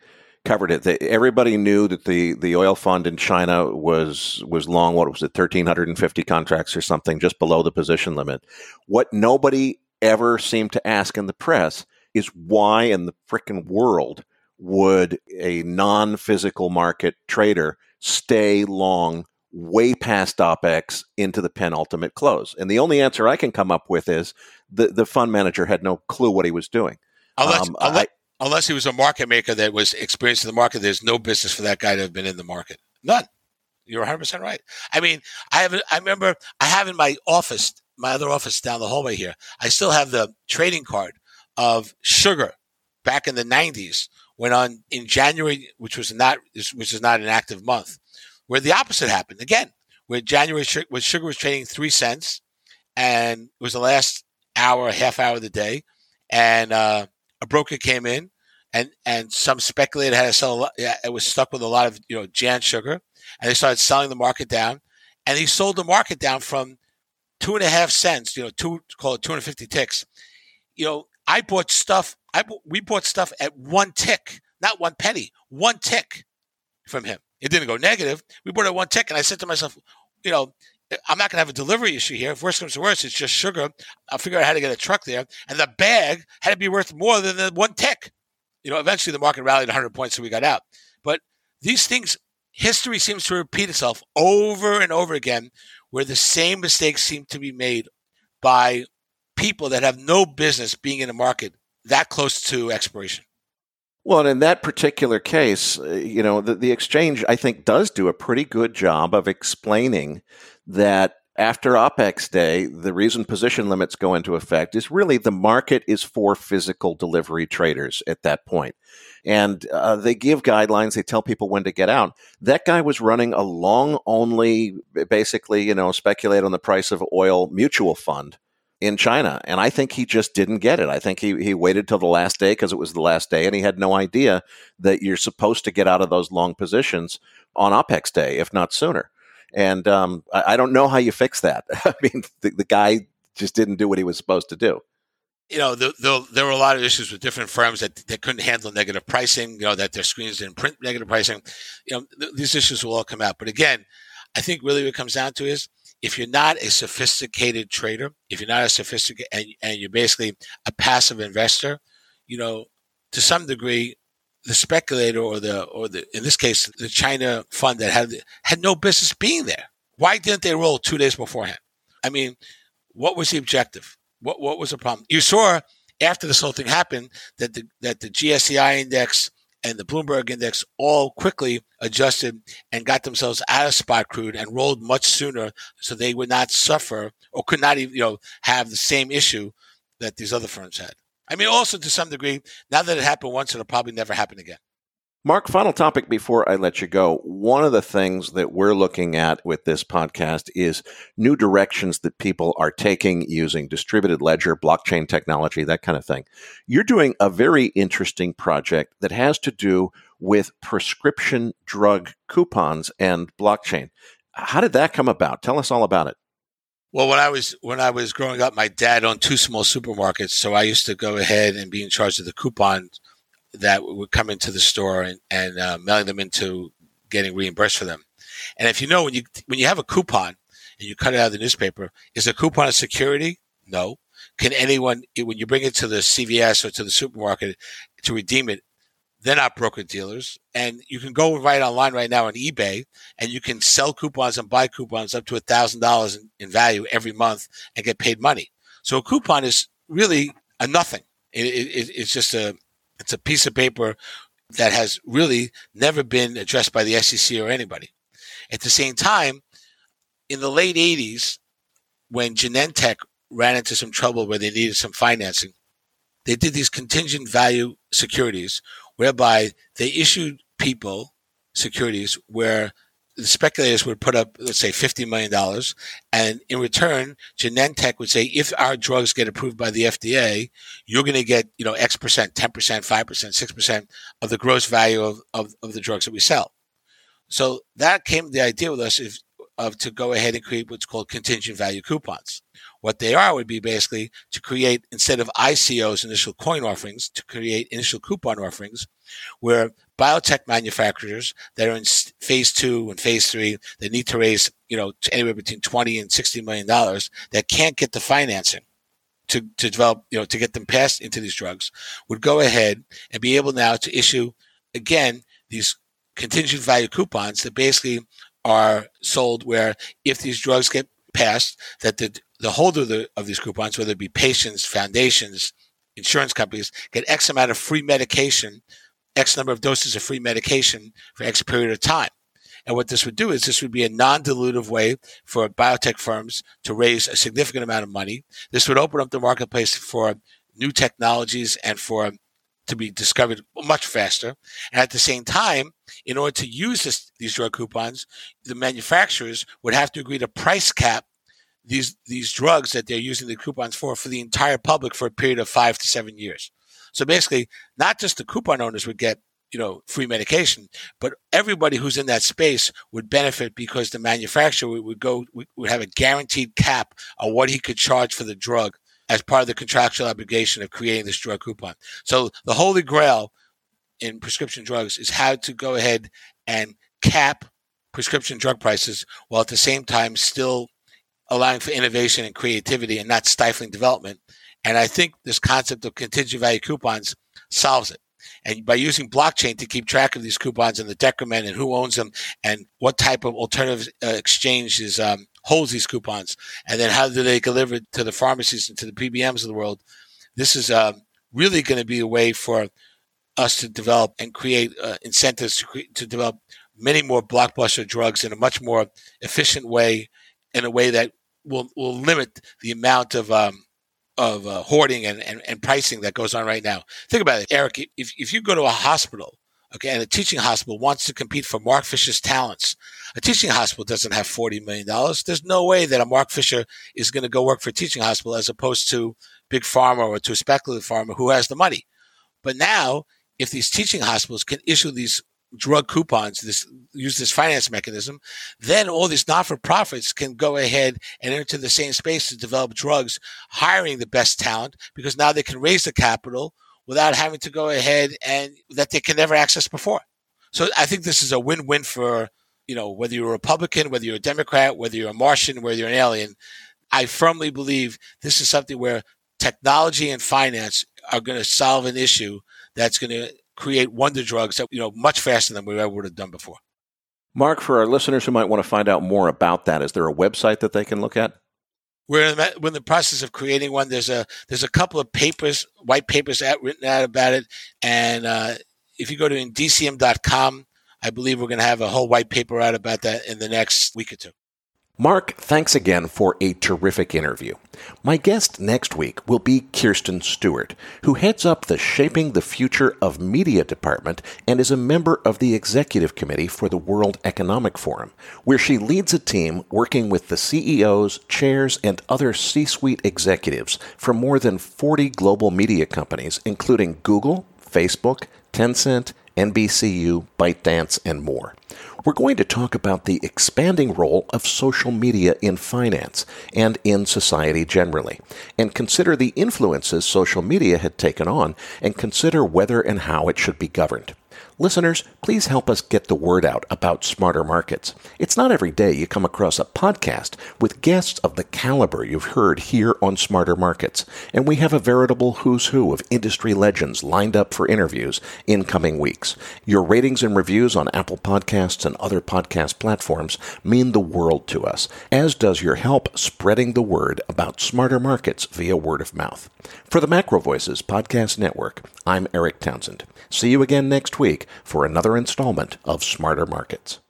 covered it. everybody knew that the, the oil fund in China was was long. What was it, thirteen hundred and fifty contracts or something, just below the position limit. What nobody ever seemed to ask in the press is why in the frickin' world would a non physical market trader stay long way past OPEX into the penultimate close? And the only answer I can come up with is the, the fund manager had no clue what he was doing. I'll let, um, I'll, let, unless he was a market maker that was experienced in the market, there's no business for that guy to have been in the market. None. You're 100% right. I mean, I have, I remember I have in my office, my other office down the hallway here, I still have the trading card of sugar back in the 90s when on in January, which was not, which is not an active month, where the opposite happened again, where January, where sugar was trading three cents and it was the last hour, half hour of the day. And, uh, a broker came in and and some speculator had to sell. A lot, it was stuck with a lot of you know Jan sugar, and they started selling the market down, and he sold the market down from two and a half cents, you know, two call it two hundred fifty ticks. You know, I bought stuff. I we bought stuff at one tick, not one penny, one tick from him. It didn't go negative. We bought it one tick, and I said to myself, you know, I'm not going to have a delivery issue here. If worst comes to worst, it's just sugar. I'll figure out how to get a truck there. And the bag had to be worth more than the one tick. You know, eventually the market rallied 100 points, so we got out. But these things, history seems to repeat itself over and over again, where the same mistakes seem to be made by people that have no business being in a market that close to expiration. Well, in that particular case, uh, you know, the, the exchange, I think, does do a pretty good job of explaining that after OPEX day, the reason position limits go into effect is really the market is for physical delivery traders at that point. And uh, they give guidelines, they tell people when to get out. That guy was running a long only, basically, you know, speculate on the price of oil mutual fund in China. And I think he just didn't get it. I think he, he waited till the last day because it was the last day and he had no idea that you're supposed to get out of those long positions on OPEX day, if not sooner. And um, I, I, don't know how you fix that. *laughs* I mean, the, the, guy just didn't do what he was supposed to do. You know, the, the, there were a lot of issues with different firms that, that couldn't handle negative pricing, you know, that their screens didn't print negative pricing. You know, th- these issues will all come out. But again, I think really what it comes down to is if you're not a sophisticated trader, if you're not a sophisticated and, and you're basically a passive investor, you know, to some degree, the speculator or the or the in this case the China fund that had had no business being there. Why didn't they roll two days beforehand? I mean, what was the objective? What what was the problem? You saw after this whole thing happened that the that the GSCI index and the Bloomberg index all quickly adjusted and got themselves out of spot crude and rolled much sooner so they would not suffer or could not even, you know, have the same issue that these other firms had. I mean, also to some degree, now that it happened once, it'll probably never happen again. Mark, final topic before I let you go. One of the things that we're looking at with this podcast is new directions that people are taking using distributed ledger, blockchain technology, that kind of thing. You're doing a very interesting project that has to do with prescription drug coupons and blockchain. How did that come about? Tell us all about it. Well, when I was when I was growing up, my dad owned two small supermarkets, so I used to go ahead and be in charge of the coupons that would come into the store and, and uh, mailing them into getting reimbursed for them. And if you know when you when you have a coupon and you cut it out of the newspaper, is a coupon a security? No. Can anyone when you bring it to the CVS or to the supermarket to redeem it? They're not broker dealers, and you can go right online right now on eBay, and you can sell coupons and buy coupons up to a thousand dollars in value every month and get paid money. So a coupon is really a nothing. It, it, it's just a it's a piece of paper that has really never been addressed by the SEC or anybody. At the same time, in the late 80s, when Genentech ran into some trouble where they needed some financing, they did these contingent value securities whereby they issued people securities where the speculators would put up, let's say, $50 million. And in return, Genentech would say, if our drugs get approved by the FDA, you're going to get, you know, X percent, 10%, 5%, 6% of the gross value of, of, of the drugs that we sell. So that came the idea with us if, of to go ahead and create what's called contingent value coupons. What they are would be basically to create, instead of ICOs, initial coin offerings, to create initial coupon offerings where biotech manufacturers that are in phase two and phase three, they need to raise, you know, anywhere between 20 and 60 million dollars that can't get the financing to, to develop, you know, to get them passed into these drugs would go ahead and be able now to issue again these contingent value coupons that basically are sold where if these drugs get passed, that the, the holder of, the, of these coupons, whether it be patients, foundations, insurance companies, get X amount of free medication, X number of doses of free medication for X period of time. And what this would do is this would be a non-dilutive way for biotech firms to raise a significant amount of money. This would open up the marketplace for new technologies and for to be discovered much faster. And at the same time, in order to use this, these drug coupons, the manufacturers would have to agree to price cap these these drugs that they're using the coupons for for the entire public for a period of five to seven years. So basically, not just the coupon owners would get you know free medication, but everybody who's in that space would benefit because the manufacturer would go would have a guaranteed cap on what he could charge for the drug as part of the contractual obligation of creating this drug coupon. So the holy grail in prescription drugs is how to go ahead and cap prescription drug prices while at the same time still allowing for innovation and creativity and not stifling development. And I think this concept of contingent value coupons solves it. And by using blockchain to keep track of these coupons and the decrement and who owns them and what type of alternative uh, exchange is um, holds these coupons, and then how do they deliver it to the pharmacies and to the PBMs of the world. This is uh, really going to be a way for us to develop and create uh, incentives to, cre- to develop many more blockbuster drugs in a much more efficient way, in a way that will will limit the amount of um, of uh, hoarding and, and, and pricing that goes on right now. Think about it, Erik. If if you go to a hospital, okay, and a teaching hospital wants to compete for Mark Fisher's talents, a teaching hospital doesn't have forty million dollars. There's no way that a Mark Fisher is going to go work for a teaching hospital as opposed to big pharma or to a speculative pharma who has the money. But now, if these teaching hospitals can issue these drug coupons, this use this finance mechanism, then all these not-for-profits can go ahead and enter the same space to develop drugs, hiring the best talent because now they can raise the capital without having to go ahead and that they can never access before. So I think this is a win-win for you know whether you're a Republican, whether you're a Democrat, whether you're a Martian, whether you're an alien. I firmly believe this is something where technology and finance are going to solve an issue that's going to create wonder drugs that you know much faster than we ever would have done before. Mark, for our listeners who might want to find out more about that, is there a website that they can look at? We're in, the, we're in the process of creating one. There's a there's a couple of papers, white papers out, written out about it, and uh, if you go to indicium.com, I believe we're going to have a whole white paper out about that in the next week or two. Mark, thanks again for a terrific interview. My guest next week will be Kirstine Stewart, who heads up the Shaping the Future of Media department and is a member of the executive committee for the World Economic Forum, where she leads a team working with the CEOs, chairs, and other C suite executives from more than 40 global media companies, including Google, Facebook, Tencent, NBCU, ByteDance, and more. We're going to talk about the expanding role of social media in finance and in society generally, and consider the influences social media had taken on, and consider whether and how it should be governed. Listeners, please help us get the word out about smarter markets. It's not every day you come across a podcast with guests of the caliber you've heard here on Smarter Markets, and we have a veritable who's who of industry legends lined up for interviews in coming weeks. Your ratings and reviews on Apple Podcasts and other podcast platforms mean the world to us, as does your help spreading the word about smarter markets via word of mouth. For the Macro Voices Podcast Network, I'm Erik Townsend. See you again next week for another installment of Smarter Markets.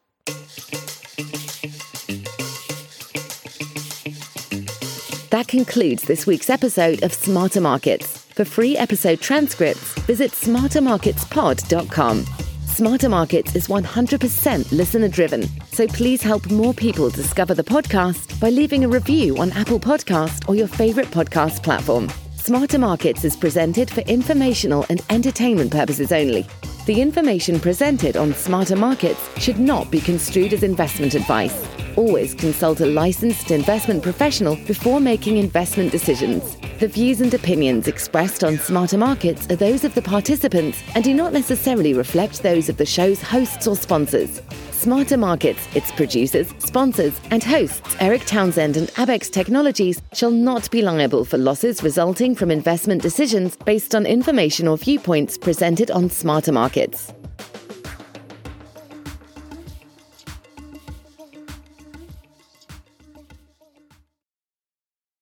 That concludes this week's episode of Smarter Markets. For free episode transcripts, visit smartermarketspod.com. Smarter Markets is 100% listener driven, so please help more people discover the podcast by leaving a review on Apple Podcast or your favorite podcast platform. Smarter Markets is presented for informational and entertainment purposes only. The information presented on Smarter Markets should not be construed as investment advice. Always consult a licensed investment professional before making investment decisions. The views and opinions expressed on Smarter Markets are those of the participants and do not necessarily reflect those of the show's hosts or sponsors. Smarter Markets, its producers, sponsors, and hosts, Erik Townsend and Abaxx Technologies, shall not be liable for losses resulting from investment decisions based on information or viewpoints presented on Smarter Markets.